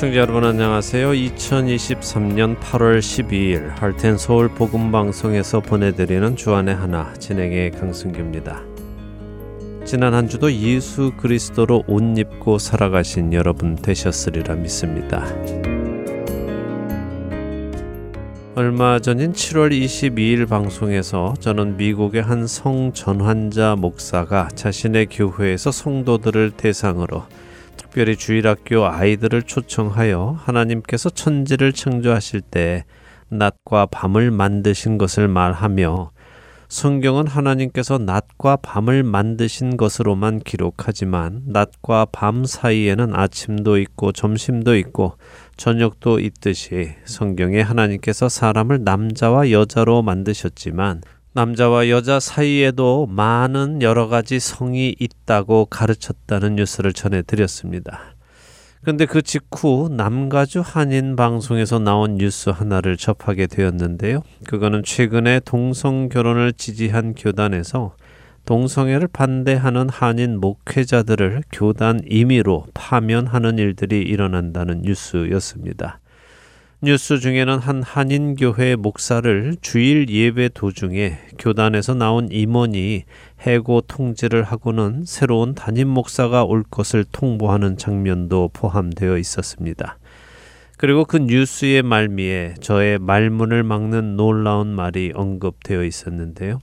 애청자 여러분 안녕하세요. 2023년 8월 12일 할텐 서울 복음 방송에서 보내드리는 주안의 하나 진행의 강승규입니다. 지난 한 주도 예수 그리스도로 옷 입고 살아가신 여러분 되셨으리라 믿습니다. 얼마 전인 7월 22일 방송에서 저는 미국의 한 성전환자 목사가 자신의 교회에서 성도들을 대상으로 특별히 주일학교 아이들을 초청하여 하나님께서 천지를 창조하실 때 낮과 밤을 만드신 것을 말하며 성경은 하나님께서 낮과 밤을 만드신 것으로만 기록하지만 낮과 밤 사이에는 아침도 있고 점심도 있고 저녁도 있듯이 성경에 하나님께서 사람을 남자와 여자로 만드셨지만 남자와 여자 사이에도 많은 여러 가지 성이 있다고 가르쳤다는 뉴스를 전해드렸습니다. 근데 그 직후 남가주 한인 방송에서 나온 뉴스 하나를 접하게 되었는데요. 그거는 최근에 동성 결혼을 지지한 교단에서 동성애를 반대하는 한인 목회자들을 교단 임의로 파면하는 일들이 일어난다는 뉴스였습니다. 뉴스 중에는 한 한인교회 목사를 주일 예배 도중에 교단에서 나온 임원이 해고 통지를 하고는 새로운 담임 목사가 올 것을 통보하는 장면도 포함되어 있었습니다. 그리고 그 뉴스의 말미에 저의 말문을 막는 놀라운 말이 언급되어 있었는데요.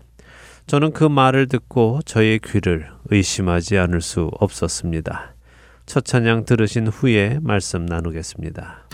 저는 그 말을 듣고 저의 귀를 의심하지 않을 수 없었습니다. 첫 찬양 들으신 후에 말씀 나누겠습니다.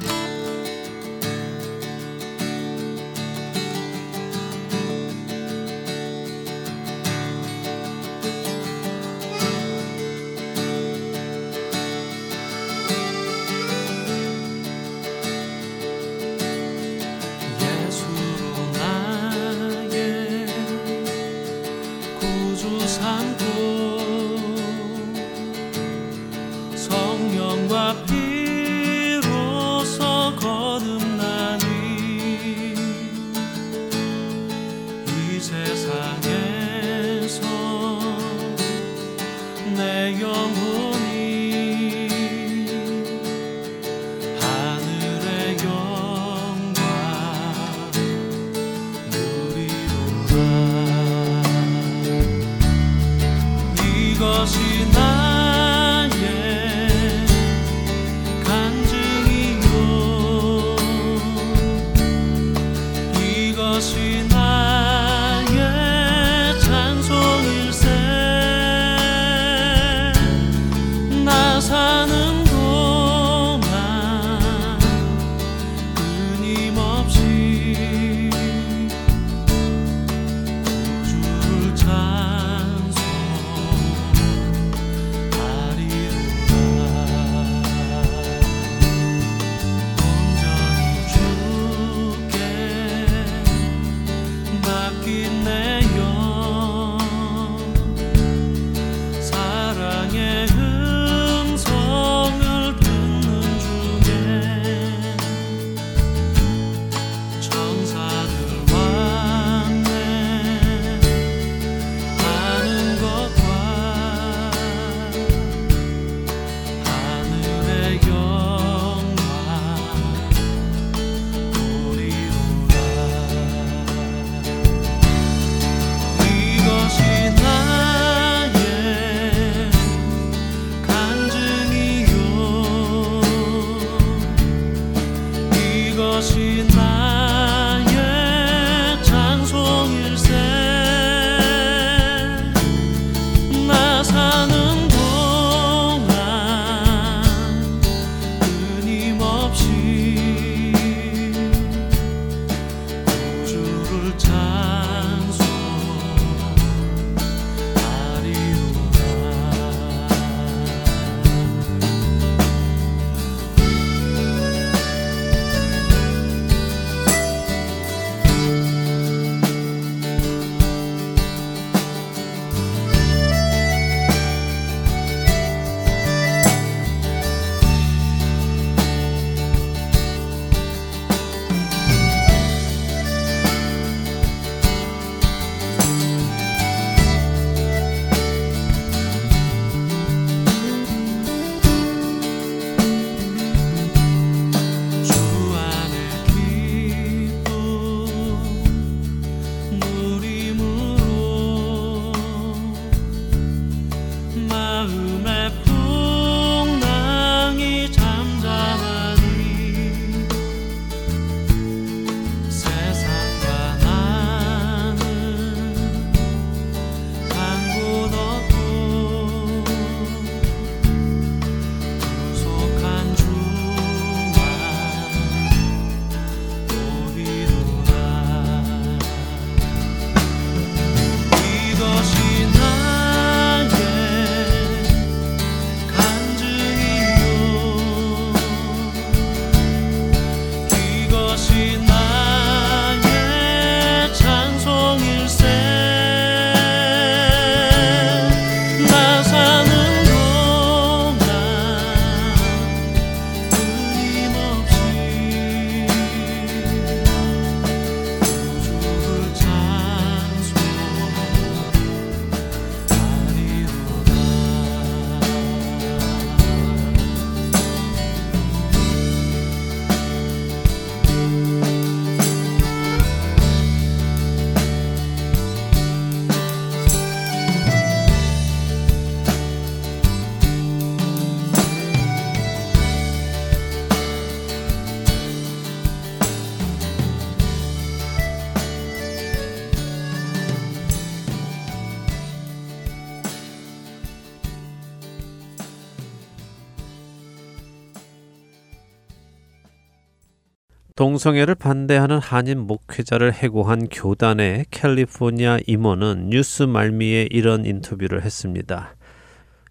동성애를 반대하는 한인 목회자를 해고한 교단의 캘리포니아 임원은 뉴스 말미에 이런 인터뷰를 했습니다.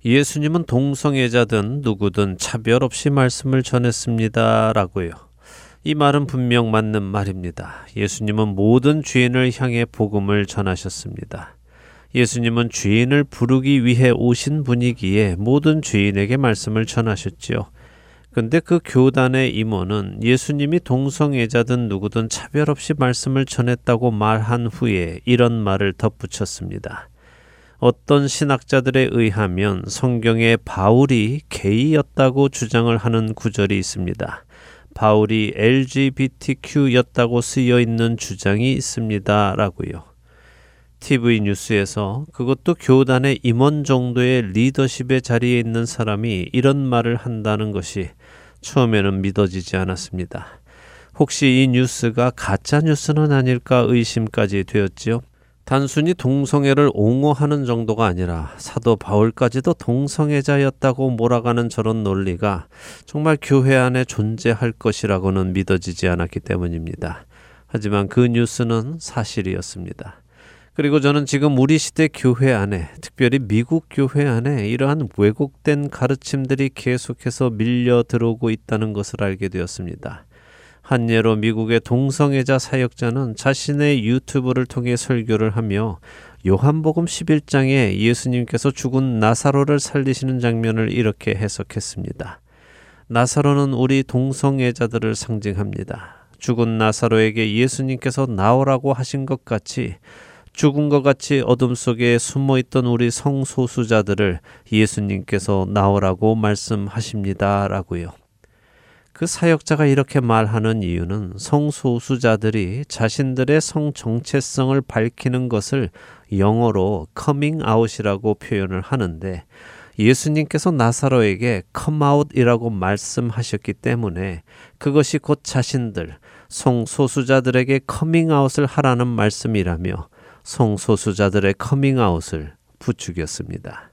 예수님은 동성애자든 누구든 차별 없이 말씀을 전했습니다. 라고요. 이 말은 분명 맞는 말입니다. 예수님은 모든 죄인을 향해 복음을 전하셨습니다. 예수님은 죄인을 부르기 위해 오신 분이기에 모든 죄인에게 말씀을 전하셨지요. 근데 그 교단의 임원은 예수님이 동성애자든 누구든 차별 없이 말씀을 전했다고 말한 후에 이런 말을 덧붙였습니다. 어떤 신학자들에 의하면 성경에 바울이 게이였다고 주장을 하는 구절이 있습니다. 바울이 LGBTQ였다고 쓰여 있는 주장이 있습니다. 라고요. TV 뉴스에서 그것도 교단의 임원 정도의 리더십의 자리에 있는 사람이 이런 말을 한다는 것이 처음에는 믿어지지 않았습니다. 혹시 이 뉴스가 가짜 뉴스는 아닐까 의심까지 되었지요. 단순히 동성애를 옹호하는 정도가 아니라 사도 바울까지도 동성애자였다고 몰아가는 저런 논리가 정말 교회 안에 존재할 것이라고는 믿어지지 않았기 때문입니다. 하지만 그 뉴스는 사실이었습니다. 그리고 저는 지금 우리 시대 교회 안에, 특별히 미국 교회 안에 이러한 왜곡된 가르침들이 계속해서 밀려 들어오고 있다는 것을 알게 되었습니다. 한 예로 미국의 동성애자 사역자는 자신의 유튜브를 통해 설교를 하며 요한복음 11장에 예수님께서 죽은 나사로를 살리시는 장면을 이렇게 해석했습니다. 나사로는 우리 동성애자들을 상징합니다. 죽은 나사로에게 예수님께서 나오라고 하신 것 같이 죽은 것 같이 어둠 속에 숨어 있던 우리 성소수자들을 예수님께서 나오라고 말씀하십니다. 라고요. 그 사역자가 이렇게 말하는 이유는 성소수자들이 자신들의 성 정체성을 밝히는 것을 영어로 커밍 아웃이라고 표현을 하는데 예수님께서 나사로에게 come out이라고 말씀하셨기 때문에 그것이 곧 자신들 성소수자들에게 커밍아웃을 하라는 말씀이라며 성소수자들의 커밍아웃을 부추겼습니다.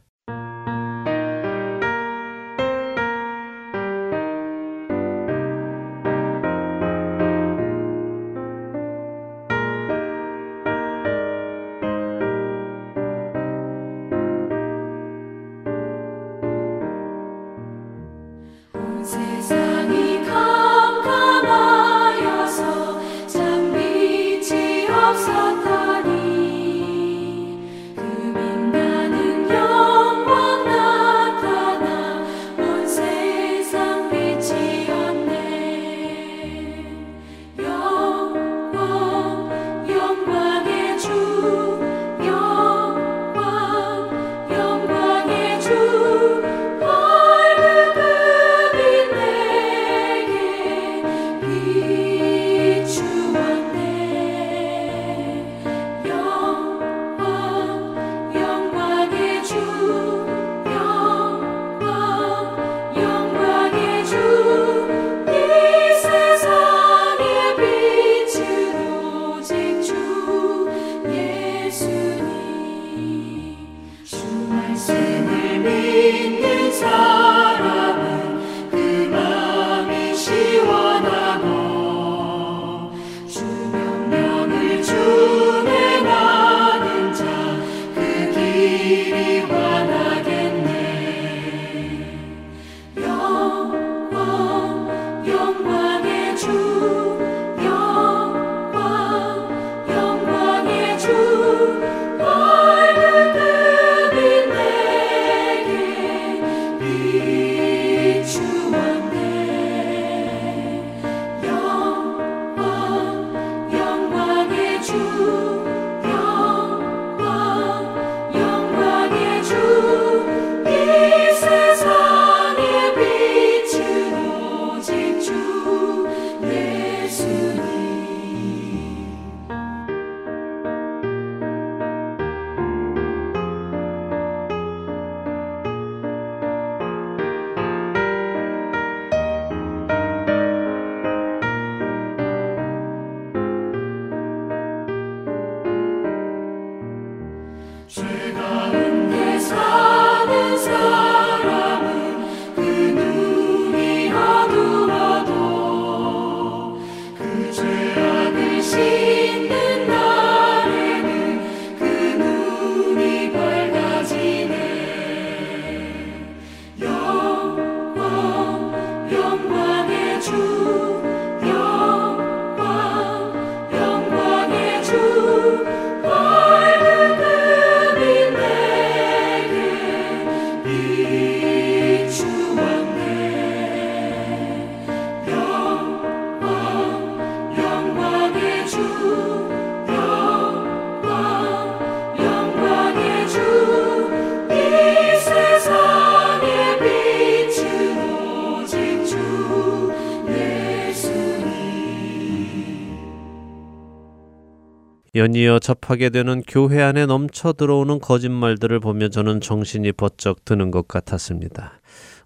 연이어 접하게 되는 교회 안에 넘쳐 들어오는 거짓말들을 보며 저는 정신이 번쩍 드는 것 같았습니다.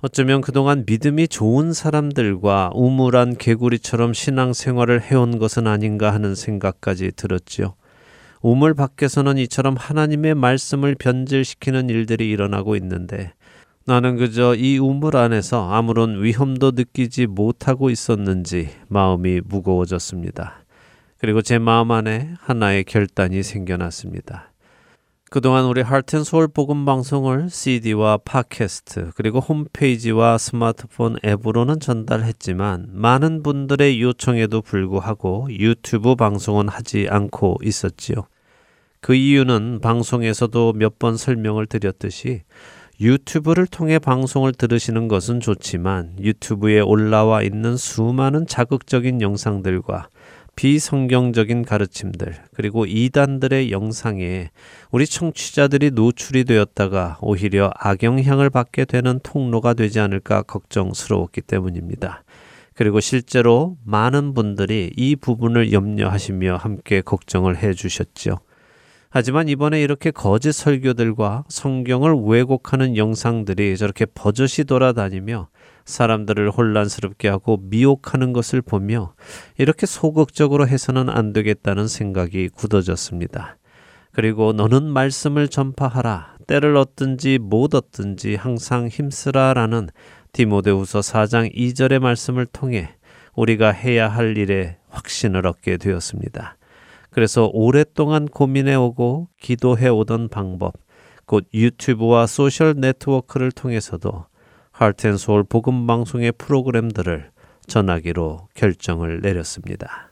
어쩌면 그동안 믿음이 좋은 사람들과 우물한 개구리처럼 신앙생활을 해온 것은 아닌가 하는 생각까지 들었지요. 우물 밖에서는 이처럼 하나님의 말씀을 변질시키는 일들이 일어나고 있는데 나는 그저 이 우물 안에서 아무런 위험도 느끼지 못하고 있었는지 마음이 무거워졌습니다. 그리고 제 마음 안에 하나의 결단이 생겨났습니다. 그동안 우리 하트앤소울 복음 방송을 CD와 팟캐스트 그리고 홈페이지와 스마트폰 앱으로는 전달했지만 많은 분들의 요청에도 불구하고 유튜브 방송은 하지 않고 있었지요. 그 이유는 방송에서도 몇 번 설명을 드렸듯이 유튜브를 통해 방송을 들으시는 것은 좋지만 유튜브에 올라와 있는 수많은 자극적인 영상들과 비성경적인 가르침들, 그리고 이단들의 영상에 우리 청취자들이 노출이 되었다가 오히려 악영향을 받게 되는 통로가 되지 않을까 걱정스러웠기 때문입니다. 그리고 실제로 많은 분들이 이 부분을 염려하시며 함께 걱정을 해 주셨죠. 하지만 이번에 이렇게 거짓 설교들과 성경을 왜곡하는 영상들이 저렇게 버젓이 돌아다니며 사람들을 혼란스럽게 하고 미혹하는 것을 보며 이렇게 소극적으로 해서는 안 되겠다는 생각이 굳어졌습니다. 그리고 너는 말씀을 전파하라. 때를 얻든지 못 얻든지 항상 힘쓰라라는 디모데후서 4장 2절의 말씀을 통해 우리가 해야 할 일에 확신을 얻게 되었습니다. 그래서 오랫동안 고민해 오고 기도해 오던 방법, 곧 유튜브와 소셜 네트워크를 통해서도 하트앤소울 복음 방송의 프로그램들을 전하기로 결정을 내렸습니다.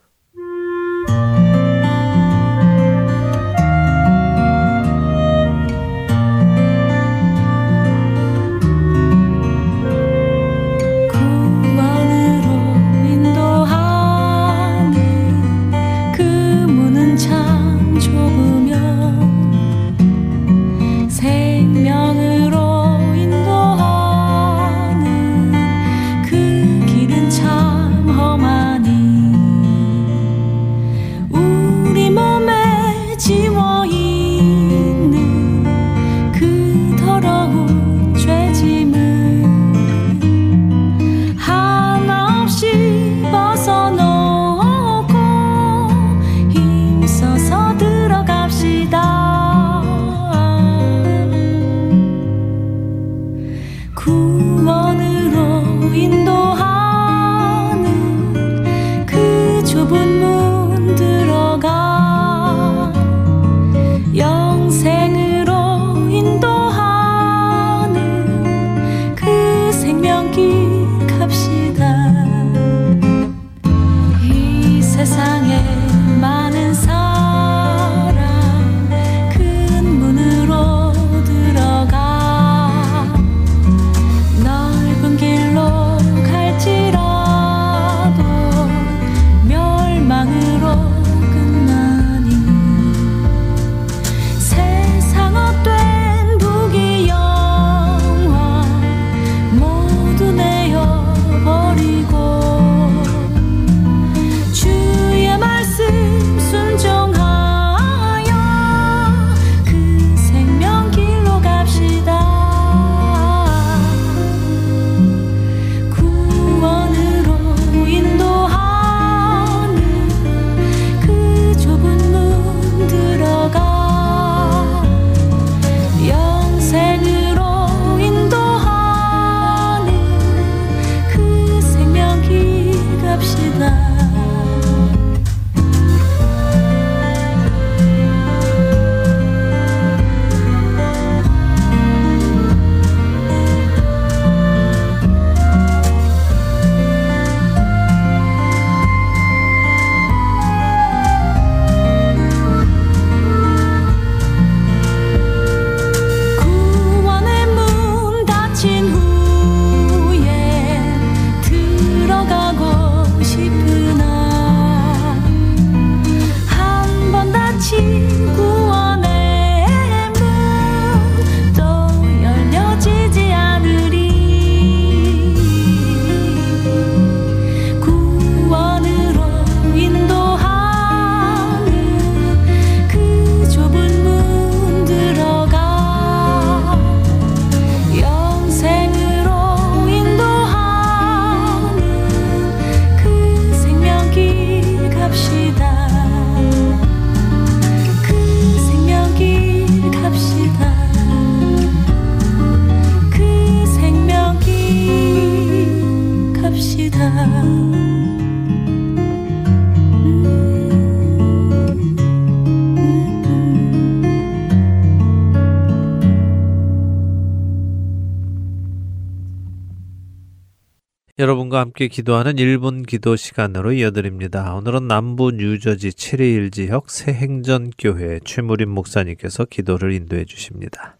함께 기도하는 1분 기도 시간으로 이어드립니다. 오늘은 남부 뉴저지 체리일 지역 새행전교회 최무림 목사님께서 기도를 인도해 주십니다.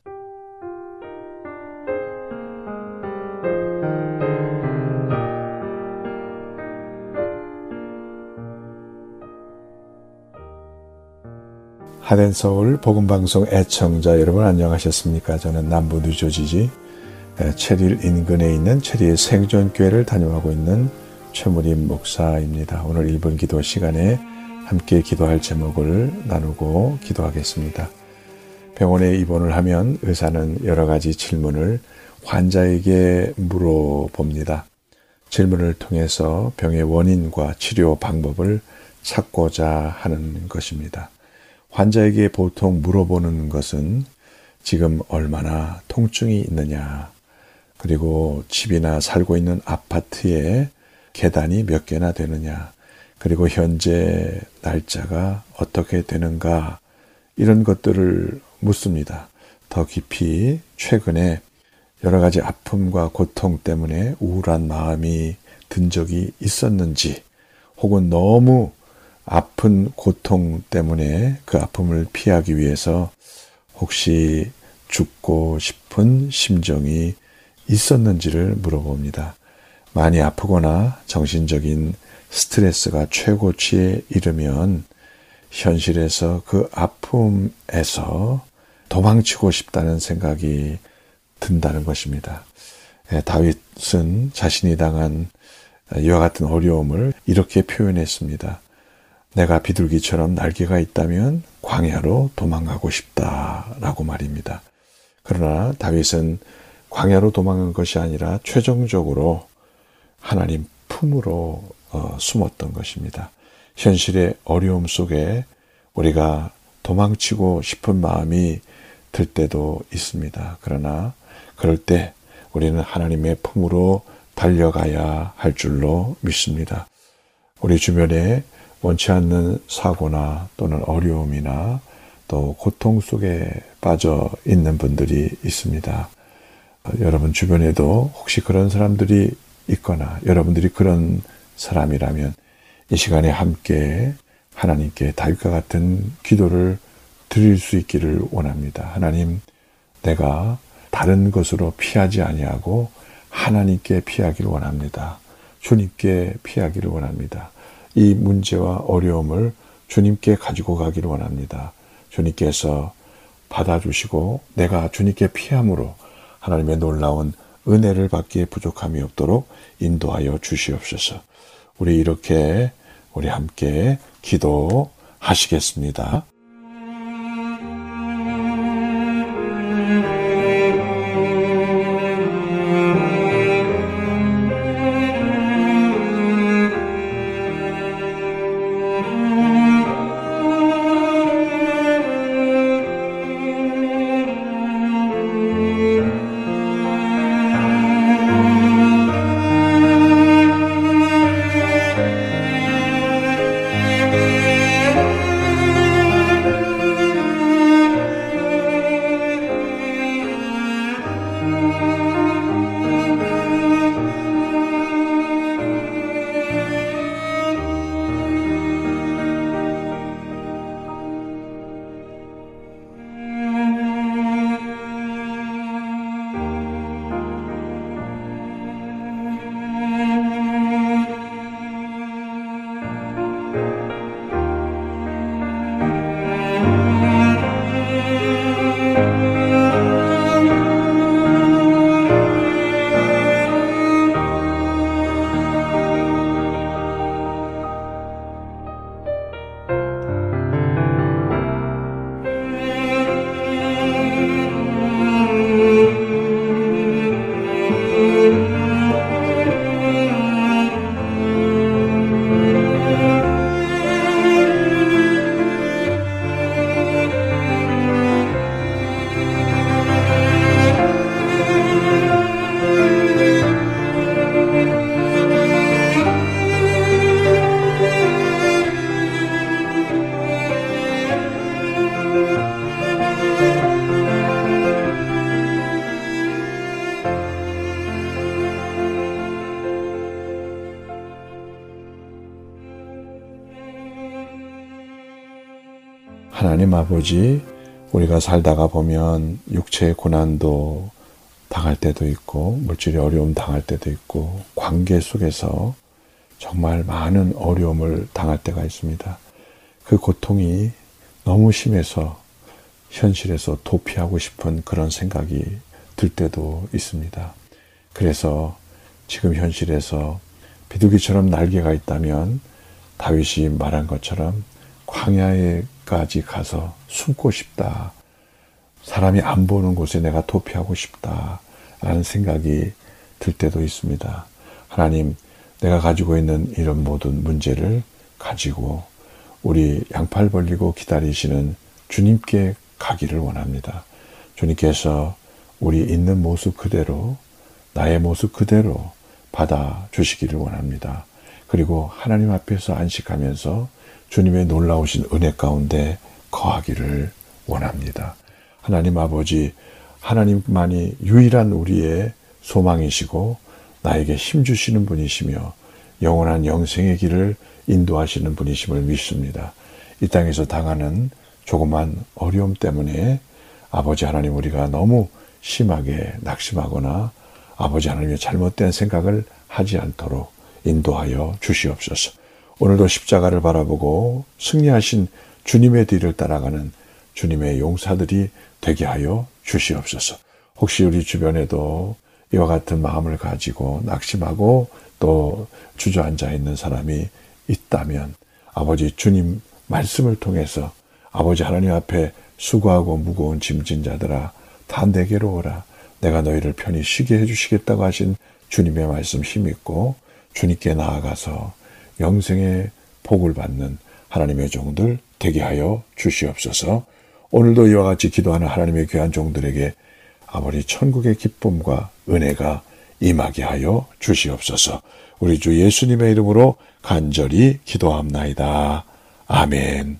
하덴서울 복음방송 애청자 여러분 안녕하셨습니까? 저는 남부 뉴저지지 체릴 인근에 있는 체릴 생존교회를 다녀가고 있는 최무림 목사입니다. 오늘 1분 기도 시간에 함께 기도할 제목을 나누고 기도하겠습니다. 병원에 입원을 하면 의사는 여러 가지 질문을 환자에게 물어봅니다. 질문을 통해서 병의 원인과 치료 방법을 찾고자 하는 것입니다. 환자에게 보통 물어보는 것은 지금 얼마나 통증이 있느냐, 그리고 집이나 살고 있는 아파트에 계단이 몇 개나 되느냐, 그리고 현재 날짜가 어떻게 되는가, 이런 것들을 묻습니다. 더 깊이 최근에 여러 가지 아픔과 고통 때문에 우울한 마음이 든 적이 있었는지, 혹은 너무 아픈 고통 때문에 그 아픔을 피하기 위해서 혹시 죽고 싶은 심정이 있었는지를 물어봅니다. 많이 아프거나 정신적인 스트레스가 최고치에 이르면 현실에서 그 아픔에서 도망치고 싶다는 생각이 든다는 것입니다. 예, 다윗은 자신이 당한 이와 같은 어려움을 이렇게 표현했습니다. 내가 비둘기처럼 날개가 있다면 광야로 도망가고 싶다라고 말입니다. 그러나 다윗은 광야로 도망간 것이 아니라 최종적으로 하나님 품으로 어, 숨었던 것입니다. 현실의 어려움 속에 우리가 도망치고 싶은 마음이 들 때도 있습니다. 그러나 그럴 때 우리는 하나님의 품으로 달려가야 할 줄로 믿습니다. 우리 주변에 원치 않는 사고나 또는 어려움이나 또 고통 속에 빠져 있는 분들이 있습니다. 여러분 주변에도 혹시 그런 사람들이 있거나 여러분들이 그런 사람이라면 이 시간에 함께 하나님께 다윗과 같은 기도를 드릴 수 있기를 원합니다. 하나님, 내가 다른 것으로 피하지 아니하고 하나님께 피하기를 원합니다. 주님께 피하기를 원합니다. 이 문제와 어려움을 주님께 가지고 가기를 원합니다. 주님께서 받아주시고 내가 주님께 피함으로 하나님의 놀라운 은혜를 받기에 부족함이 없도록 인도하여 주시옵소서. 우리 이렇게 우리 함께 기도하시겠습니다. 아버지, 우리가 살다가 보면 육체의 고난도 당할 때도 있고, 물질의 어려움 당할 때도 있고, 관계 속에서 정말 많은 어려움을 당할 때가 있습니다. 그 고통이 너무 심해서 현실에서 도피하고 싶은 그런 생각이 들 때도 있습니다. 그래서 지금 현실에서 비둘기처럼 날개가 있다면 다윗이 말한 것처럼 광야 에까지 가서 숨고 싶다. 사람이 안 보는 곳에 내가 도피하고 싶다. 라는 생각이 들 때도 있습니다. 하나님, 내가 가지고 있는 이런 모든 문제를 가지고 우리 양팔 벌리고 기다리시는 주님께 가기를 원합니다. 주님께서 우리 있는 모습 그대로, 나의 모습 그대로 받아 주시기를 원합니다. 그리고 하나님 앞에서 안식하면서 주님의 놀라우신 은혜 가운데 거하기를 원합니다. 하나님 아버지, 하나님만이 유일한 우리의 소망이시고 나에게 힘 주시는 분이시며 영원한 영생의 길을 인도하시는 분이심을 믿습니다. 이 땅에서 당하는 조그만 어려움 때문에 아버지 하나님 우리가 너무 심하게 낙심하거나 아버지 하나님의 잘못된 생각을 하지 않도록 인도하여 주시옵소서. 오늘도 십자가를 바라보고 승리하신 주님의 뒤를 따라가는 주님의 용사들이 되게 하여 주시옵소서. 혹시 우리 주변에도 이와 같은 마음을 가지고 낙심하고 또 주저앉아 있는 사람이 있다면 아버지 주님 말씀을 통해서 아버지 하나님 앞에 수고하고 무거운 짐진 자들아 다 내게로 오라 내가 너희를 편히 쉬게 해주시겠다고 하신 주님의 말씀 힘있고 주님께 나아가서 영생의 복을 받는 하나님의 종들 되게 하여 주시옵소서 오늘도 이와 같이 기도하는 하나님의 귀한 종들에게 아버지 천국의 기쁨과 은혜가 임하게 하여 주시옵소서. 우리 주 예수님의 이름으로 간절히 기도합나이다. 아멘.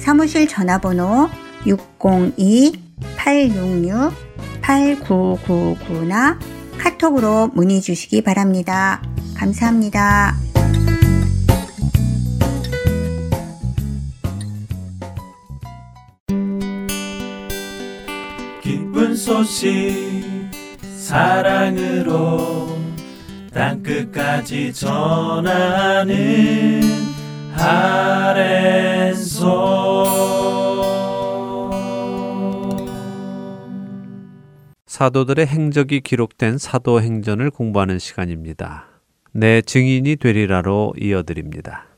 사무실 전화번호 602-866-8999나 카톡으로 문의 주시기 바랍니다. 감사합니다. 기쁜 소식 사랑으로 땅끝까지 전하는 사도들의 행적이 기록된 사도행전을 공부하는 시간입니다. 내 증인이 되리라로 이어드립니다.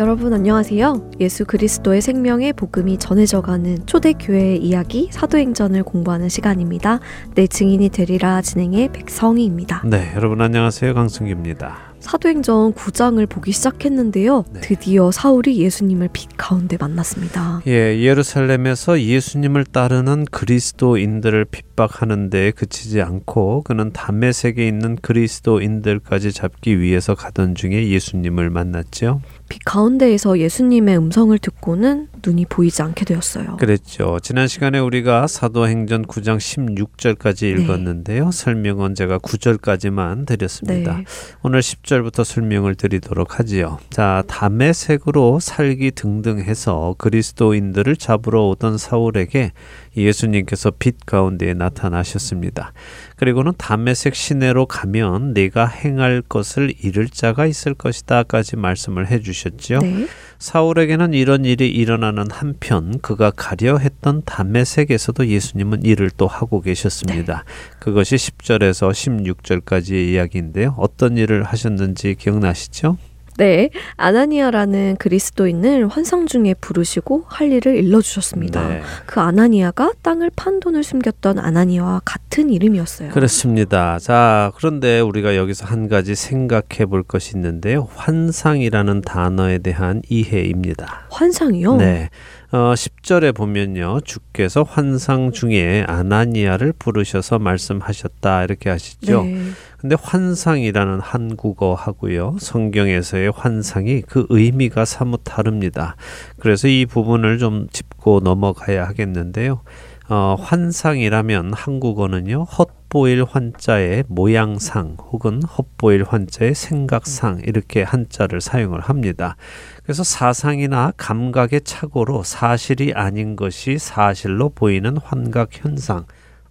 여러분 안녕하세요. 예수 그리스도의 생명의 복음이 전해져 가는 초대 교회의 이야기 사도행전을 공부하는 시간입니다. 내 증인이 되리라 진행의 백성희입니다. 네, 여러분 안녕하세요. 강승기입니다. 사도행전 9장을 보기 시작했는데요. 네. 드디어 사울이 예수님을 빛 가운데 만났습니다. 예, 예루살렘에서 예수님을 따르는 그리스도인들을 핍박하는 데 그치지 않고 그는 담메색에 있는 그리스도인들까지 잡기 위해서 가던 중에 예수님을 만났죠. 빛 가운데에서 예수님의 음성을 듣고는 눈이 보이지 않게 되었어요. 그랬죠. 지난 시간에 우리가 사도행전 9장 16절까지 네. 읽었는데요. 설명은 제가 9절까지만 드렸습니다. 네. 오늘 10절부터 설명을 드리도록 하지요. 자, 담에색으로 살기 등등 해서 그리스도인들을 잡으러 오던 사울에게 예수님께서 빛 가운데에 나타나셨습니다. 그리고는 담에색 시내로 가면 네가 행할 것을 이룰 자가 있을 것이다까지 말씀을 해주셨지요. 네. 사울에게는 이런 일이 일어나는 한편 그가 가려 했던 담메색에서도 예수님은 일을 또 하고 계셨습니다. 그것이 10절에서 16절까지의 이야기인데요. 어떤 일을 하셨는지 기억나시죠? 네, 아나니아라는 그리스도인을 환상 중에 부르시고 할 일을 일러주셨습니다. 네. 그 아나니아가 땅을 판 돈을 숨겼던 아나니아와 같은 이름이었어요. 그렇습니다. 자, 그런데 우리가 여기서 한 가지 생각해 볼 것이 있는데요. 환상이라는 단어에 대한 이해입니다. 환상이요? 네. 어, 10절에 보면요. 주께서 환상 중에 아나니아를 부르셔서 말씀하셨다. 이렇게 하시죠. 네. 근데 환상이라는 한국어하고요. 성경에서의 환상이 그 의미가 사뭇 다릅니다. 그래서 이 부분을 좀 짚고 넘어가야 하겠는데요. 어, 환상이라면 한국어는요. 헛보일 환자의 모양상 혹은 헛보일 환자의 생각상 이렇게 한자를 사용을 합니다. 그래서 사상이나 감각의 착오로 사실이 아닌 것이 사실로 보이는 환각 현상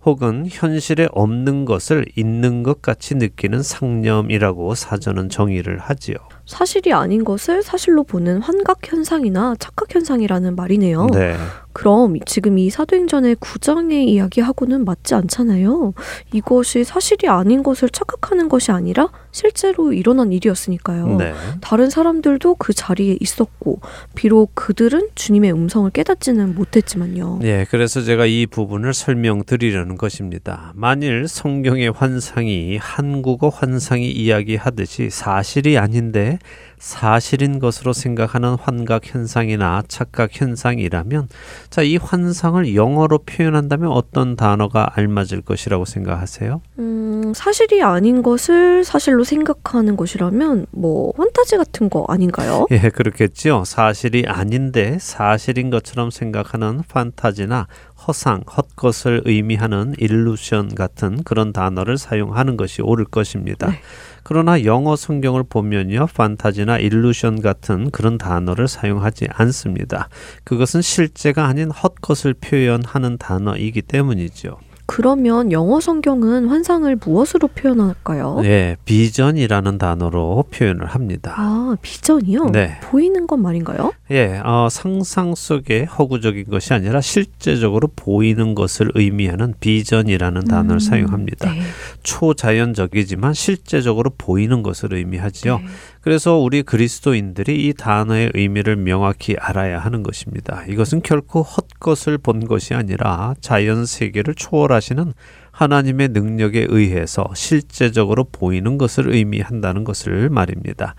혹은 현실에 없는 것을 있는 것 같이 느끼는 상념이라고 사전은 정의를 하지요. 사실이 아닌 것을 사실로 보는 환각 현상이나 착각 현상이라는 말이네요. 네. 그럼 지금 이 사도행전의 9장의 이야기하고는 맞지 않잖아요. 이것이 사실이 아닌 것을 착각하는 것이 아니라 실제로 일어난 일이었으니까요. 네. 다른 사람들도 그 자리에 있었고 비록 그들은 주님의 음성을 깨닫지는 못했지만요. 예, 그래서 제가 이 부분을 설명드리려는 것입니다. 만일 성경의 환상이 한국어 환상이 이야기하듯이 사실이 아닌데 사실인 것으로 생각하는 환각 현상이나 착각 현상이라면 자, 이 환상을 영어로 표현한다면 어떤 단어가 알맞을 것이라고 생각하세요? 음, 사실이 아닌 것을 사실로 생각하는 것이라면 뭐 환타지 같은 거 아닌가요? 예, 그렇겠죠. 사실이 아닌데 사실인 것처럼 생각하는 판타지나 허상, 헛것을 의미하는 일루션 같은 그런 단어를 사용하는 것이 옳을 것입니다. 네. 그러나 영어 성경을 보면요, 판타지나 일루션 같은 그런 단어를 사용하지 않습니다. 그것은 실제가 아닌 헛것을 표현하는 단어이기 때문이죠. 그러면 영어 성경은 환상을 무엇으로 표현할까요? 네, 비전이라는 단어로 표현을 합니다. 아, 비전이요? 네. 보이는 것 말인가요? 예, 어, 상상 속의 허구적인 것이 아니라 실제적으로 보이는 것을 의미하는 비전이라는 단어를 음, 사용합니다. 네. 초자연적이지만 실제적으로 보이는 것을 의미하지요. 네. 그래서 우리 그리스도인들이 이 단어의 의미를 명확히 알아야 하는 것입니다. 이것은 결코 헛것을 본 것이 아니라 자연 세계를 초월하시는 하나님의 능력에 의해서 실제적으로 보이는 것을 의미한다는 것을 말입니다.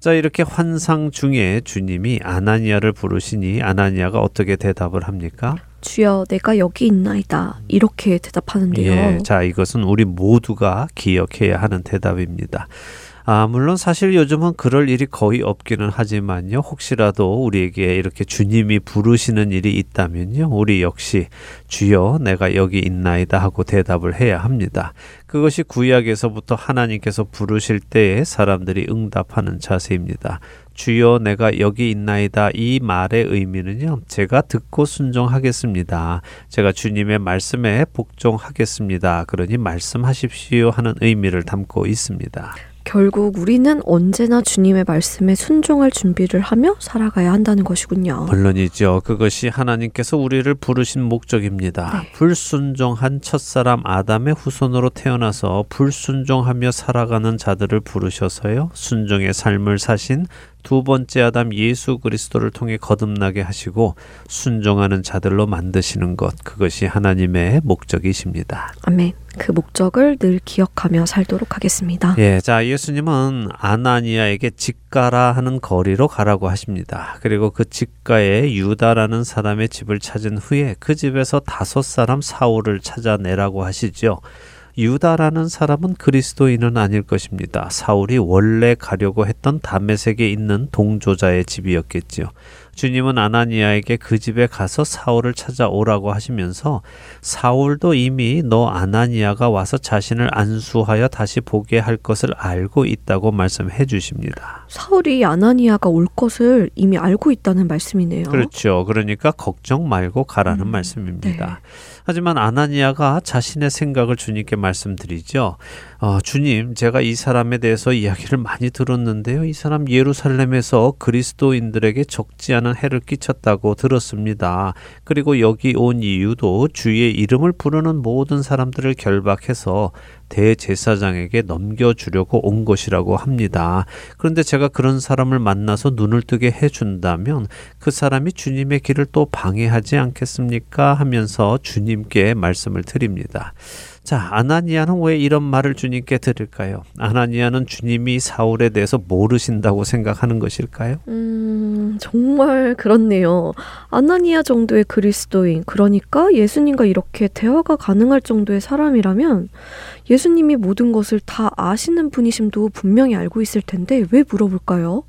자, 이렇게 환상 중에 주님이 아나니아를 부르시니 아나니아가 어떻게 대답을 합니까? 주여 내가 여기 있나이다. 이렇게 대답하는데요. 예, 자, 이것은 우리 모두가 기억해야 하는 대답입니다. 아, 물론 사실 요즘은 그럴 일이 거의 없기는 하지만요. 혹시라도 우리에게 이렇게 주님이 부르시는 일이 있다면요. 우리 역시 주여 내가 여기 있나이다 하고 대답을 해야 합니다. 그것이 구약에서부터 하나님께서 부르실 때에 사람들이 응답하는 자세입니다. 주여 내가 여기 있나이다 이 말의 의미는요. 제가 듣고 순종하겠습니다. 제가 주님의 말씀에 복종하겠습니다. 그러니 말씀하십시오 하는 의미를 담고 있습니다. 결국 우리는 언제나 주님의 말씀에 순종할 준비를 하며 살아가야 한다는 것이군요. 물론이죠. 그것이 하나님께서 우리를 부르신 목적입니다. 네. 불순종한 첫사람 아담의 후손으로 태어나서 불순종하며 살아가는 자들을 부르셔서요. 순종의 삶을 사신 두 번째 아담 예수 그리스도를 통해 거듭나게 하시고 순종하는 자들로 만드시는 것 그것이 하나님의 목적이십니다. 아멘. 그 목적을 늘 기억하며 살도록 하겠습니다. 예, 자 예수님은 아나니아에게 집가라 하는 거리로 가라고 하십니다. 그리고 그 집가에 유다라는 사람의 집을 찾은 후에 그 집에서 다섯 사람 사울을 찾아내라고 하시죠. 유다라는 사람은 그리스도인은 아닐 것입니다. 사울이 원래 가려고 했던 다메섹에 있는 동조자의 집이었겠지요. 주님은 아나니아에게 그 집에 가서 사울을 찾아오라고 하시면서 사울도 이미 너 아나니아가 와서 자신을 안수하여 다시 보게 할 것을 알고 있다고 말씀해 주십니다. 사울이 아나니아가 올 것을 이미 알고 있다는 말씀이네요. 그렇죠. 그러니까 걱정 말고 가라는 음, 말씀입니다. 하지만 아나니아가 자신의 생각을 주님께 말씀드리죠. 어, 주님, 제가 이 사람에 대해서 이야기를 많이 들었는데요. 이 사람 예루살렘에서 그리스도인들에게 적지 않은 해를 끼쳤다고 들었습니다. 그리고 여기 온 이유도 주의 이름을 부르는 모든 사람들을 결박해서 대제사장에게 넘겨주려고 온 것이라고 합니다. 그런데 제가 그런 사람을 만나서 눈을 뜨게 해준다면 그 사람이 주님의 길을 또 방해하지 않겠습니까? 하면서 주님께 말씀을 드립니다. 자, 아나니아는 왜 이런 말을 주님께 드릴까요? 아나니아는 주님이 사울에 대해서 모르신다고 생각하는 것일까요? 음, 정말 그렇네요. 아나니아 정도의 그리스도인, 그러니까 예수님과 이렇게 대화가 가능할 정도의 사람이라면 예수님이 모든 것을 다 아시는 분이심도 분명히 알고 있을 텐데 왜 물어볼까요?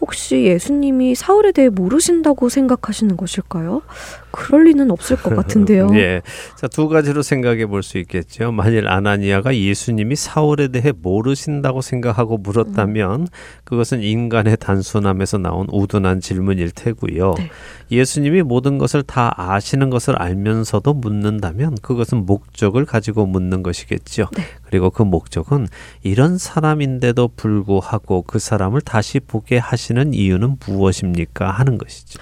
혹시 예수님이 사울에 대해 모르신다고 생각하시는 것일까요? 그럴 리는 없을 것 같은데요. 예. 자, 두 가지로 생각해 볼 수 있겠죠. 만일 아나니아가 예수님이 사울에 대해 모르신다고 생각하고 물었다면 그것은 인간의 단순함에서 나온 우둔한 질문일 테고요. 네. 예수님이 모든 것을 다 아시는 것을 알면서도 묻는다면 그것은 목적을 가지고 묻는 것이겠죠. 네. 그리고 그 목적은 이런 사람인데도 불구하고 그 사람을 다시 보게 하시는 이유는 무엇입니까? 하는 것이죠.